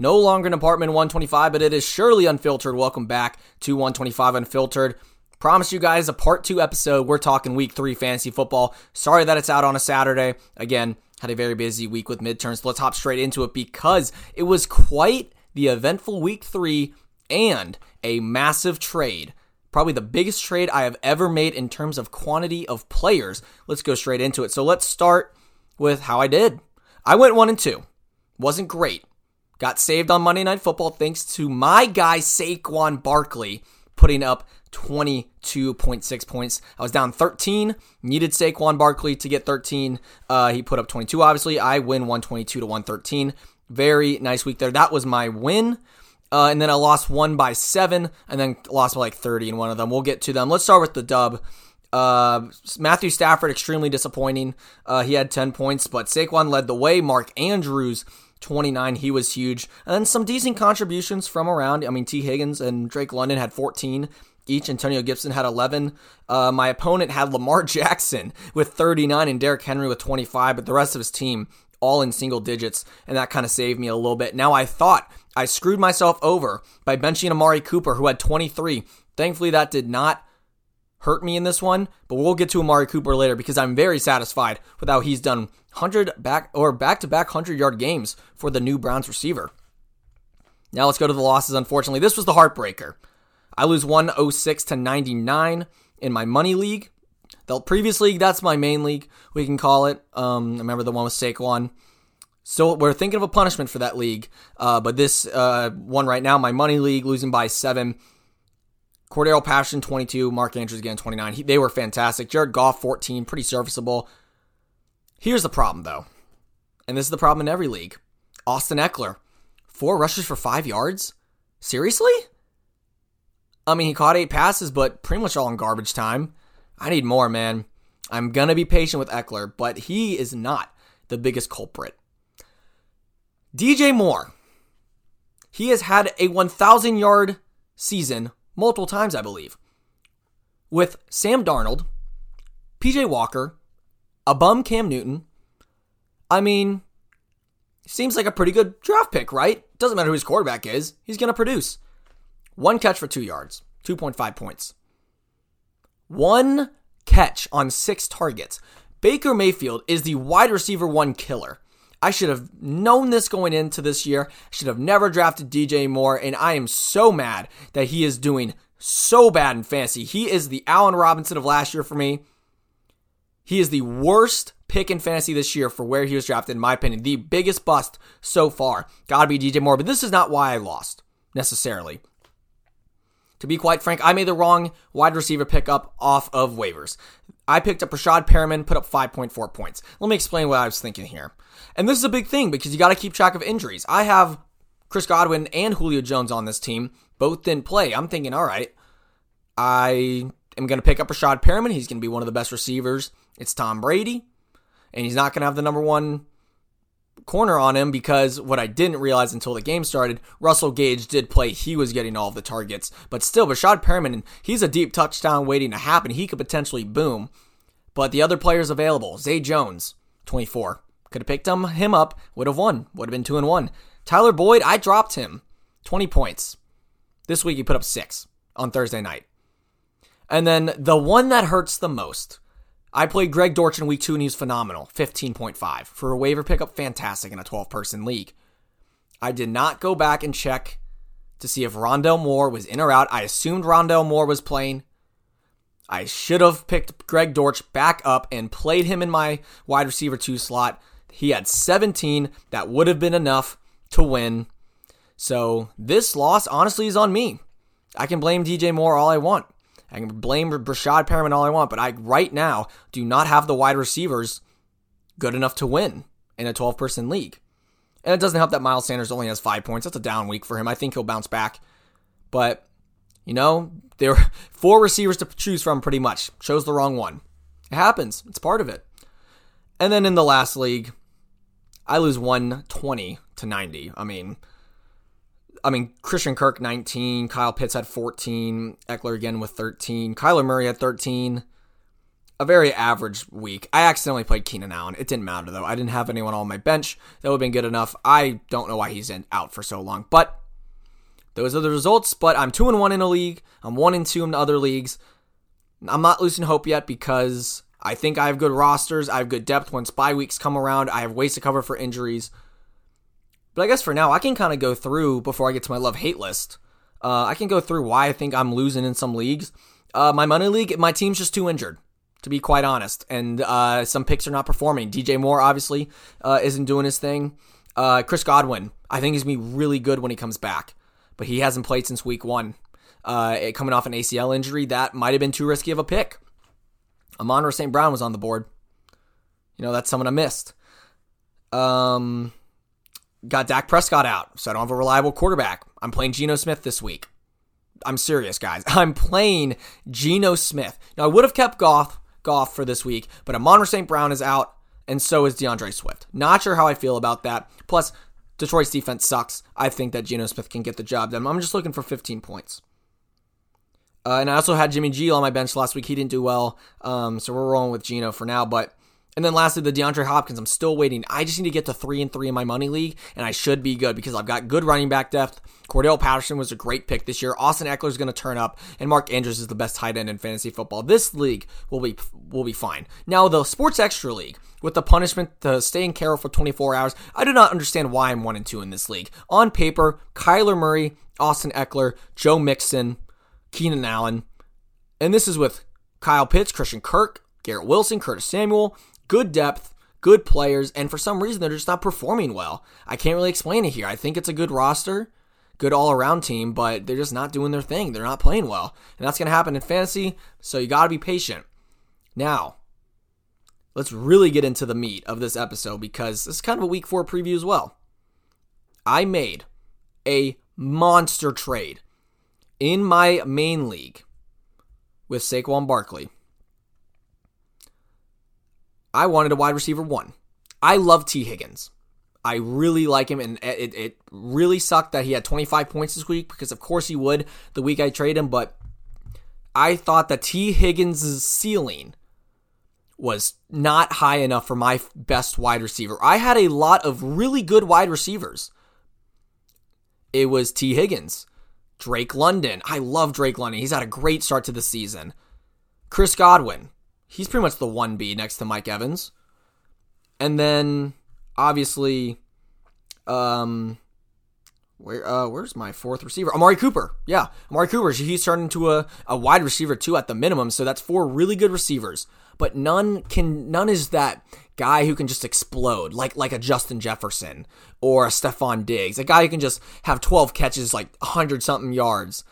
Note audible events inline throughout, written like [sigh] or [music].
No longer an apartment 125, but it is surely unfiltered. Welcome back to 125 Unfiltered. Promise you guys a part two episode. We're talking week three fantasy football. Sorry that it's out on a Saturday. Again, had a very busy week with midterms. Let's hop straight into it because it was quite the eventful week three and a massive trade. Probably the biggest trade I have ever made in terms of quantity of players. Let's go straight into it. So let's start with how I did. I went one and two. Wasn't great. Got saved on Monday Night Football thanks to my guy Saquon Barkley putting up 22.6 points. I was down 13. Needed Saquon Barkley to get 13. Uh, he put up 22. Obviously, I win 122 to 113. Very nice week there. That was my win. Uh, and then I lost one by seven, and then lost by like 30 in one of them. We'll get to them. Let's start with the dub. Uh, Matthew Stafford, extremely disappointing. Uh, he had 10 points, but Saquon led the way. Mark Andrews, 29. He was huge. And then some decent contributions from around. I mean, T. Higgins and Drake London had 14 each. Antonio Gibson had 11. Uh, my opponent had Lamar [laughs] Jackson with 39 and Derrick Henry with 25, but the rest of his team all in single digits, and that kind of saved me a little bit. Now I thought I screwed myself over by benching Amari Cooper, who had 23. Thankfully, that did not hurt me in this one, but we'll get to Amari Cooper later because I'm very satisfied with how he's done 100 back or back to back 100 yard games for the new Browns receiver. Now let's go to the losses. Unfortunately, this was the heartbreaker. I lose 106 to 99 in my money league. The previous league, that's my main league, we can call it. Um, I remember the one with Saquon. So we're thinking of a punishment for that league. Uh, but this uh, one right now, my money league, losing by seven. Cordarrelle Patterson, 22. Mark Andrews again, 29. He, they were fantastic. Jared Goff, 14. Pretty serviceable. Here's the problem, though. And this is the problem in every league. Austin Ekeler, four rushes for five yards? Seriously? I mean, he caught eight passes, but pretty much all in garbage time. I need more, man. I'm going to be patient with Ekeler, but he is not the biggest culprit. DJ Moore. He has had a 1,000 yard season multiple times, I believe, with Sam Darnold, PJ Walker, a bum Cam Newton. I mean, seems like a pretty good draft pick, right? Doesn't matter who his quarterback is, he's going to produce. One catch for two yards, 2.5 points. One catch on six targets. Baker Mayfield is the wide receiver one killer. I should have known this going into this year. I should have never drafted DJ Moore, and I am so mad that he is doing so bad in fantasy. He is the Allen Robinson of last year for me. He is the worst pick in fantasy this year for where he was drafted, in my opinion. The biggest bust so far. Gotta be DJ Moore, but this is not why I lost necessarily. To be quite frank, I made the wrong wide receiver pickup off of waivers. I picked up Breshad Perriman, put up 5.4 points. Let me explain what I was thinking here. And this is a big thing because you got to keep track of injuries. I have Chris Godwin and Julio Jones on this team. Both didn't play. I'm thinking, all right, I am going to pick up Breshad Perriman. He's going to be one of the best receivers. It's Tom Brady. And he's not going to have the number one corner on him because what I didn't realize until the game started, Russell Gage did play. He was getting all of the targets. But still, Breshad Perriman, he's a deep touchdown waiting to happen. He could potentially boom. But the other players available, Zay Jones, 24. Could have picked him, him up, would have won. Would have been 2 and 1. Tyler Boyd, I dropped him. 20 points. This week he put up 6 on Thursday night. And then the one that hurts the most I played Greg Dortch in week two and he's phenomenal. 15.5. For a waiver pickup, fantastic in a 12 person league. I did not go back and check to see if Rondale Moore was in or out. I assumed Rondale Moore was playing. I should have picked Greg Dortch back up and played him in my wide receiver two slot. He had 17. That would have been enough to win. So this loss, honestly, is on me. I can blame DJ Moore all I want. I can blame Breshad Perriman all I want, but I right now do not have the wide receivers good enough to win in a 12 person league. And it doesn't help that Miles Sanders only has five points. That's a down week for him. I think he'll bounce back. But, you know, there are [laughs] four receivers to choose from pretty much. Chose the wrong one. It happens. It's part of it. And then in the last league, I lose 120 to 90. I mean, I mean, Christian Kirk 19, Kyle Pitts had 14, Ekeler again with 13, Kyler Murray had 13. a very average week. I accidentally played Keenan Allen. It didn't matter though. I didn't have anyone on my bench that would have been good enough. I don't know why he's in, out for so long, but those are the results. But I'm two and one in a league. I'm one and two in other leagues. I'm not losing hope yet because I think I have good rosters. I have good depth when spy weeks come around. I have ways to cover for injuries. But I guess for now, I can kind of go through before I get to my love hate list. Uh, I can go through why I think I'm losing in some leagues. Uh, my money league, my team's just too injured to be quite honest. And uh, some picks are not performing. DJ Moore obviously uh, isn't doing his thing. Uh, Chris Godwin, I think he's gonna be really good when he comes back, but he hasn't played since week one. Uh, coming off an ACL injury, that might have been too risky of a pick. Amon St. Brown was on the board. You know, that's someone I missed. Um, got Dak Prescott out, so I don't have a reliable quarterback. I'm playing Geno Smith this week. I'm serious, guys. [laughs] I'm playing Geno Smith. Now, I would have kept Goff Goff for this week, but Amon St. Brown is out, and so is DeAndre Swift. Not sure how I feel about that. Plus, Detroit's defense sucks. I think that Geno Smith can get the job done. I'm just looking for 15 points. Uh, and I also had Jimmy G on my bench last week. He didn't do well, um, so we're rolling with Geno for now. But and then lastly, the DeAndre Hopkins. I'm still waiting. I just need to get to three and three in my money league, and I should be good because I've got good running back depth. Cordell Patterson was a great pick this year. Austin Ekeler is going to turn up, and Mark Andrews is the best tight end in fantasy football. This league will be will be fine. Now the Sports Extra League with the punishment to stay in Carroll for 24 hours. I do not understand why I'm one and two in this league. On paper, Kyler Murray, Austin Ekeler, Joe Mixon, Keenan Allen, and this is with Kyle Pitts, Christian Kirk, Garrett Wilson, Curtis Samuel, good depth, good players, and for some reason they're just not performing well. I can't really explain it here. I think it's a good roster, good all around team, but they're just not doing their thing. They're not playing well. And that's going to happen in fantasy, so you got to be patient. Now, let's really get into the meat of this episode because this is kind of a week four preview as well. I made a monster trade in my main league with Saquon Barkley. I wanted a wide receiver one. I love T. Higgins. I really like him, and it, it really sucked that he had 25 points this week because, of course, he would the week I trade him. But I thought that T. Higgins' ceiling was not high enough for my best wide receiver. I had a lot of really good wide receivers. It was T. Higgins, Drake London. I love Drake London. He's had a great start to the season. Chris Godwin he's pretty much the 1B next to Mike Evans. And then obviously um where uh where's my fourth receiver? Amari Cooper. Yeah, Amari Cooper. He's turned into a, a wide receiver too at the minimum. So that's four really good receivers. But none can none is that guy who can just explode like like a Justin Jefferson or a Stefon Diggs. A guy who can just have 12 catches, like 100 something yards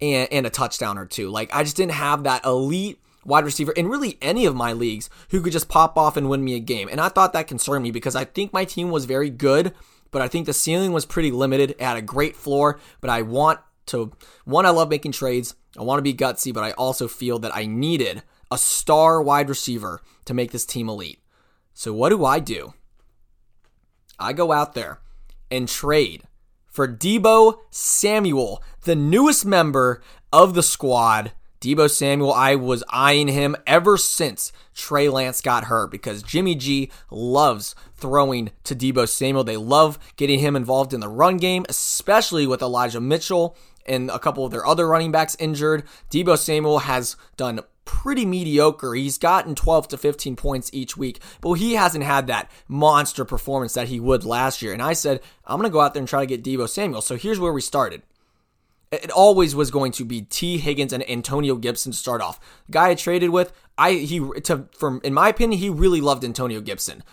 and, and a touchdown or two. Like I just didn't have that elite wide receiver in really any of my leagues who could just pop off and win me a game. And I thought that concerned me because I think my team was very good, but I think the ceiling was pretty limited. It had a great floor, but I want to one, I love making trades. I want to be gutsy, but I also feel that I needed a star wide receiver to make this team elite. So what do I do? I go out there and trade for Deebo Samuel, the newest member of the squad Deebo Samuel, I was eyeing him ever since Trey Lance got hurt because Jimmy G loves throwing to Deebo Samuel. They love getting him involved in the run game, especially with Elijah Mitchell and a couple of their other running backs injured. Deebo Samuel has done pretty mediocre. He's gotten 12 to 15 points each week, but he hasn't had that monster performance that he would last year. And I said, I'm going to go out there and try to get Deebo Samuel. So here's where we started it always was going to be T. Higgins and Antonio Gibson to start off. Guy I traded with, I he to from in my opinion, he really loved Antonio Gibson.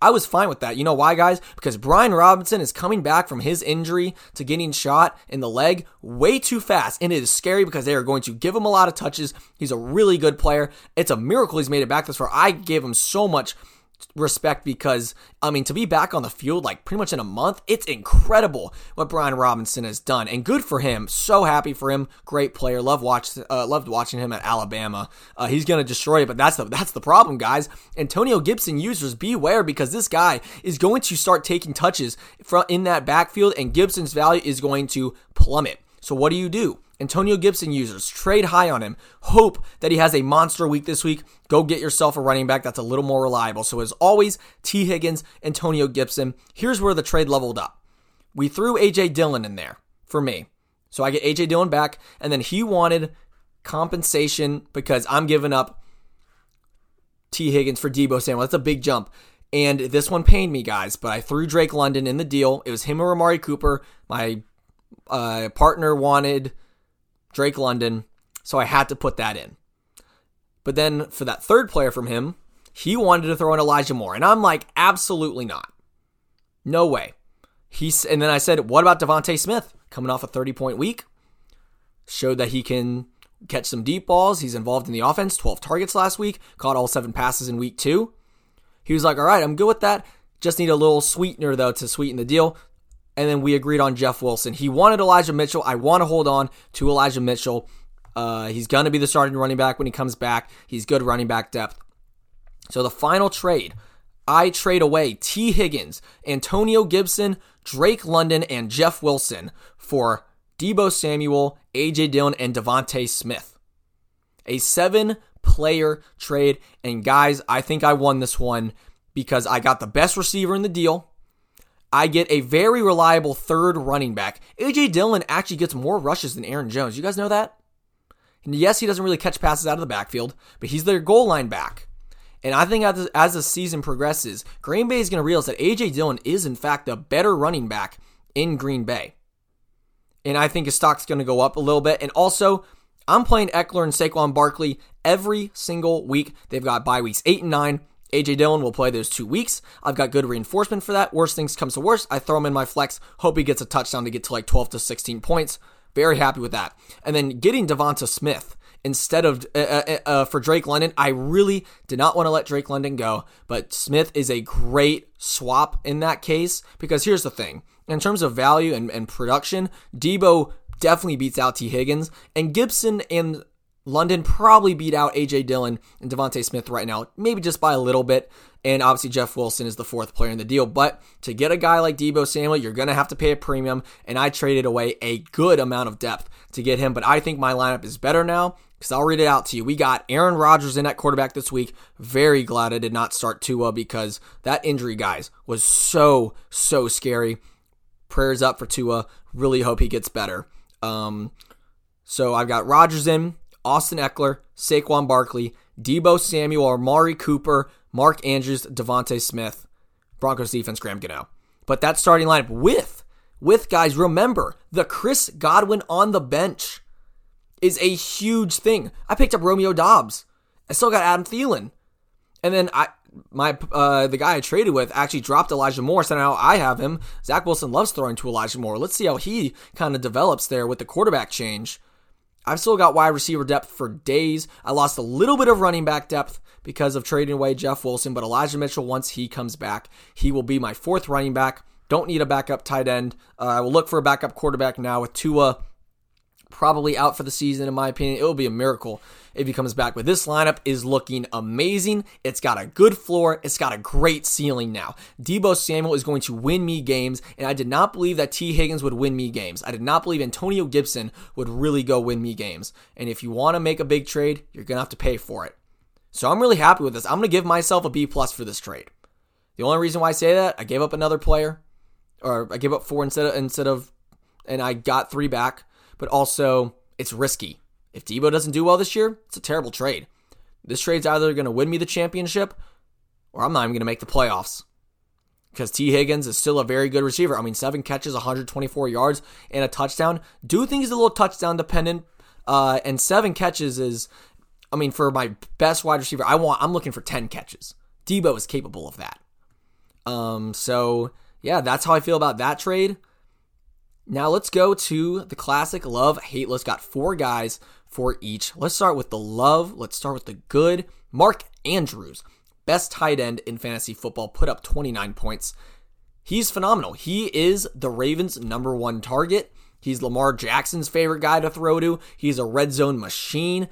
I was fine with that. You know why, guys? Because Brian Robinson is coming back from his injury to getting shot in the leg way too fast. And it is scary because they are going to give him a lot of touches. He's a really good player. It's a miracle he's made it back this far. I gave him so much respect because I mean to be back on the field like pretty much in a month, it's incredible what Brian Robinson has done, and good for him. So happy for him. Great player. Love watch. Uh, loved watching him at Alabama. Uh, he's gonna destroy it, but that's the that's the problem, guys. Antonio Gibson users beware because this guy is going to start taking touches from in that backfield, and Gibson's value is going to plummet. So what do you do? Antonio Gibson users, trade high on him. Hope that he has a monster week this week. Go get yourself a running back that's a little more reliable. So, as always, T. Higgins, Antonio Gibson. Here's where the trade leveled up. We threw AJ Dillon in there for me. So, I get AJ Dillon back, and then he wanted compensation because I'm giving up T. Higgins for Deebo Samuel. That's a big jump. And this one pained me, guys, but I threw Drake London in the deal. It was him or Amari Cooper. My uh, partner wanted Drake London, so I had to put that in. But then for that third player from him, he wanted to throw in Elijah Moore. And I'm like, absolutely not. No way. He's, and then I said, what about DeVonta Smith coming off a 30 point week? Showed that he can catch some deep balls. He's involved in the offense, 12 targets last week, caught all seven passes in week two. He was like, all right, I'm good with that. Just need a little sweetener, though, to sweeten the deal. And then we agreed on Jeff Wilson. He wanted Elijah Mitchell. I want to hold on to Elijah Mitchell. Uh, he's going to be the starting running back when he comes back. He's good running back depth. So the final trade, I trade away T. Higgins, Antonio Gibson, Drake London, and Jeff Wilson for Deebo Samuel, AJ Dillon, and DeVonta Smith. A seven player trade. And guys, I think I won this one because I got the best receiver in the deal. I get a very reliable third running back. AJ Dillon actually gets more rushes than Aaron Jones. You guys know that? And yes, he doesn't really catch passes out of the backfield, but he's their goal line back. And I think as, as the season progresses, Green Bay is going to realize that AJ Dillon is, in fact, the better running back in Green Bay. And I think his stock's going to go up a little bit. And also, I'm playing Ekeler and Saquon Barkley every single week. They've got bye weeks eight and nine. AJ Dillon will play those two weeks. I've got good reinforcement for that. Worst things comes to worst, I throw him in my flex. Hope he gets a touchdown to get to like 12 to 16 points. Very happy with that. And then getting Devonta Smith instead of uh, uh, uh, for Drake London. I really did not want to let Drake London go, but Smith is a great swap in that case because here's the thing: in terms of value and, and production, Deebo definitely beats out T. Higgins, and Gibson and London probably beat out AJ Dillon and DeVonta Smith right now, maybe just by a little bit. And obviously, Jeff Wilson is the fourth player in the deal. But to get a guy like Deebo Samuel, you're going to have to pay a premium. And I traded away a good amount of depth to get him. But I think my lineup is better now because I'll read it out to you. We got Aaron Rodgers in at quarterback this week. Very glad I did not start Tua because that injury, guys, was so, so scary. Prayers up for Tua. Really hope he gets better. Um, so I've got Rodgers in, Austin Ekeler, Saquon Barkley, Deebo Samuel, Amari Cooper, Mark Andrews, DeVonta Smith, Broncos defense, Graham Gano. But that starting lineup with, with guys, remember the Chris Godwin on the bench is a huge thing. I picked up Romeo Doubs. I still got Adam Thielen. And then I my uh, the guy I traded with actually dropped Elijah Moore, so now I have him. Zach Wilson loves throwing to Elijah Moore. Let's see how he kind of develops there with the quarterback change. I've still got wide receiver depth for days. I lost a little bit of running back depth because of trading away Jeff Wilson, but Elijah Mitchell, once he comes back, he will be my fourth running back. Don't need a backup tight end. Uh, I will look for a backup quarterback now with Tua probably out for the season, in my opinion. It will be a miracle if he comes back. But this lineup is looking amazing. It's got a good floor. It's got a great ceiling now. Deebo Samuel is going to win me games, and I did not believe that T. Higgins would win me games. I did not believe Antonio Gibson would really go win me games. And if you want to make a big trade, you're going to have to pay for it. So I'm really happy with this. I'm going to give myself a B plus for this trade. The only reason why I say that, I gave up another player, or I gave up four instead of, instead of, and I got three back but also it's risky. If Deebo doesn't do well this year, it's a terrible trade. This trade's either going to win me the championship or I'm not even going to make the playoffs. Because T. Higgins is still a very good receiver. I mean, seven catches, 124 yards, and a touchdown. Do think he's a little touchdown dependent. Uh, and seven catches is, I mean, for my best wide receiver, I want, I'm looking for 10 catches. Deebo is capable of that. Um, so yeah, that's how I feel about that trade. Now let's go to the classic love hate list. Got four guys for each. Let's start with the love. Let's start with the good. Mark Andrews, best tight end in fantasy football, put up 29 points. He's phenomenal. He is the Ravens' number one target. He's Lamar Jackson's favorite guy to throw to. He's a red zone machine.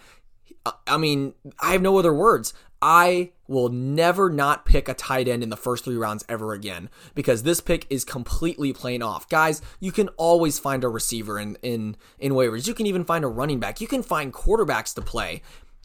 Uh, I mean, I have no other words. I will never not pick a tight end in the first three rounds ever again because this pick is completely playing off. Guys, you can always find a receiver in, in, in waivers. You can even find a running back. You can find quarterbacks to play.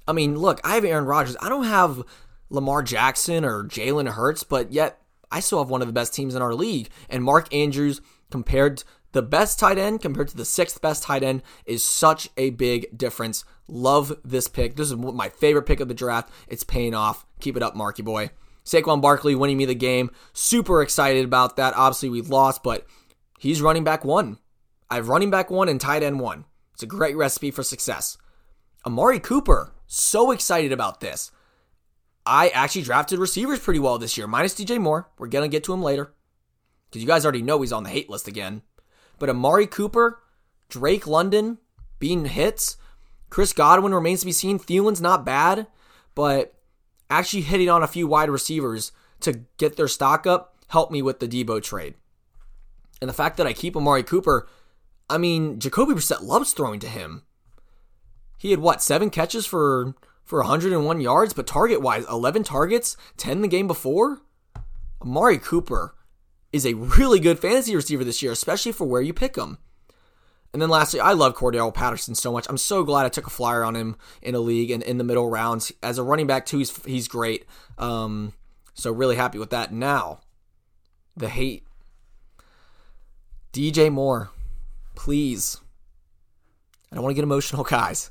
I mean, look, I have Aaron Rodgers. I don't have Lamar Jackson or Jalen Hurts, but yet I still have one of the best teams in our league. And Mark Andrews, compared the best tight end compared to the sixth best tight end, is such a big difference. Love this pick. This is my favorite pick of the draft. It's paying off. Keep it up, Marky boy. Saquon Barkley winning me the game. Super excited about that. Obviously, we lost, but he's running back one. I have running back one and tight end one. It's a great recipe for success. Amari Cooper, so excited about this. I actually drafted receivers pretty well this year, minus DJ Moore. We're going to get to him later because you guys already know he's on the hate list again. But Amari Cooper, Drake London being hits, Chris Godwin remains to be seen. Thielen's not bad, but actually hitting on a few wide receivers to get their stock up helped me with the Deebo trade. And the fact that I keep Amari Cooper, I mean, Jacoby Brissett loves throwing to him. He had what, seven catches for for 101 yards, but target wise, 11 targets, 10 the game before. Amari Cooper is a really good fantasy receiver this year, especially for where you pick him. And then lastly, I love Cordell Patterson so much. I'm so glad I took a flyer on him in a league and in the middle rounds. As a running back, too, he's, he's great. Um, so really happy with that. Now, the hate. DJ Moore, please. I don't want to get emotional, [laughs] guys.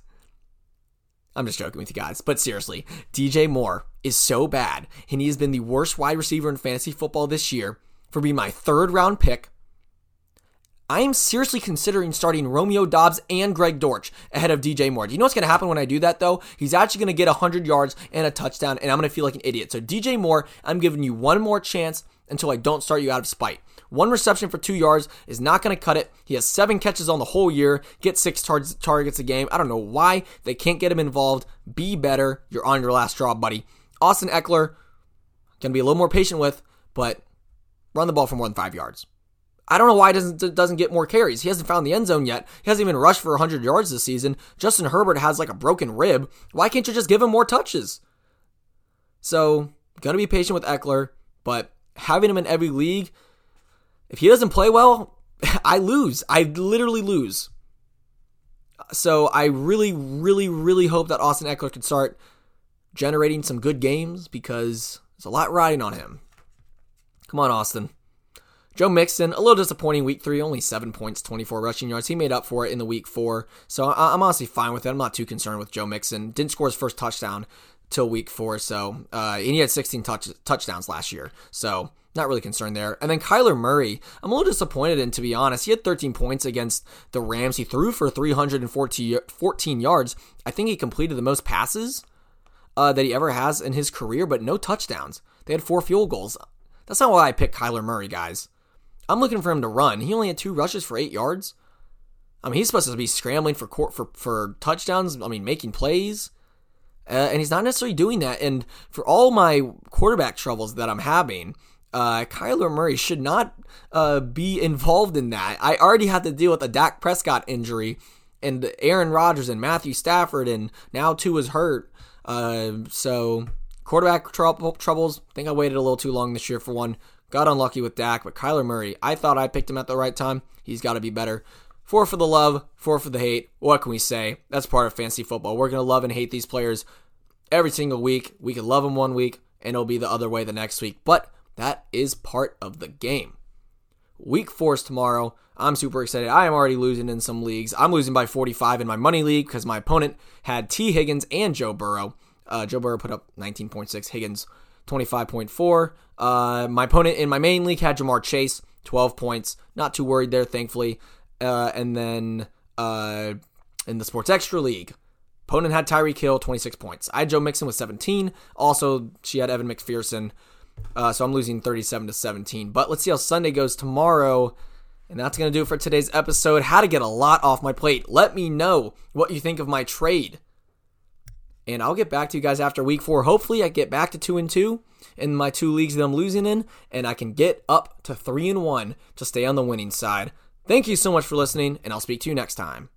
I'm just joking with you guys. But seriously, DJ Moore is so bad, and he has been the worst wide receiver in fantasy football this year for being my third round pick. I am seriously considering starting Romeo Doubs and Greg Dortch ahead of DJ Moore. Do you know what's going to happen when I do that, though? He's actually going to get 100 yards and a touchdown, and I'm going to feel like an idiot. So, DJ Moore, I'm giving you one more chance until I don't start you out of spite. One reception for two yards is not going to cut it. He has seven catches on the whole year, get six tar- targets a game. I don't know why they can't get him involved. Be better. You're on your last draw, buddy. Austin Ekeler, going to be a little more patient with, but run the ball for more than five yards. I don't know why he doesn't doesn't get more carries. He hasn't found the end zone yet. He hasn't even rushed for 100 yards this season. Justin Herbert has like a broken rib. Why can't you just give him more touches? So, gonna be patient with Ekeler, but having him in every league if he doesn't play well, [laughs] I lose. I literally lose. So I really, really, really hope that Austin Ekeler can start generating some good games because there's a lot riding on him. Come on, Austin. Joe Mixon, a little disappointing week three, only seven points, 24 rushing yards. He made up for it in the week four. So I'm honestly fine with it. I'm not too concerned with Joe Mixon. Didn't score his first touchdown till week four. So, uh, and he had 16 touch, touchdowns last year. So not really concerned there. And then Kyler Murray, I'm a little disappointed in, to be honest. He had 13 points against the Rams. He threw for 314 yards. I think he completed the most passes uh, that he ever has in his career, but no touchdowns. They had four field goals. That's not why I picked Kyler Murray, guys. I'm looking for him to run. He only had Tua rushes for eight yards. I mean, he's supposed to be scrambling for court for, for touchdowns. I mean, making plays. Uh, and he's not necessarily doing that. And for all my quarterback troubles that I'm having, uh, Kyler Murray should not uh, be [laughs] involved in that. I already had to deal with a Dak Prescott injury and Aaron Rodgers and Matthew Stafford, and now two is hurt. Uh, so quarterback trouble, troubles. I think I waited a little too long this year for one. Got unlucky with Dak, but Kyler Murray, I thought I picked him at the right time. He's got to be better. Four for the love, four for the hate. What can we say? That's part of fantasy football. We're going to love and hate these players every single week. We can love them one week, and it'll be the other way the next week. But that is part of the game. Week four is tomorrow. I'm super excited. I am already losing in some leagues. I'm losing by 45 in my money league because my opponent had T. Higgins and Joe Burrow. Uh, Joe Burrow put up 19.6, Higgins 25.4. Uh, my opponent in my main league had Ja'Marr Chase, 12 points. Not too worried there, thankfully. Uh, and then uh, in the Sports Extra League, opponent had Tyreek Hill, 26 points. I had Joe Mixon with 17. Also, she had Evan McPherson uh, so I'm losing 37 to 17. But let's see how Sunday goes tomorrow. And that's going to do it for today's episode. How to get a lot off my plate. Let me know what you think of my trade. And I'll get back to you guys after week four. Hopefully, I get back to two and two in my two leagues that I'm losing in, and I can get up to three and one to stay on the winning side. Thank you so much for listening, and I'll speak to you next time.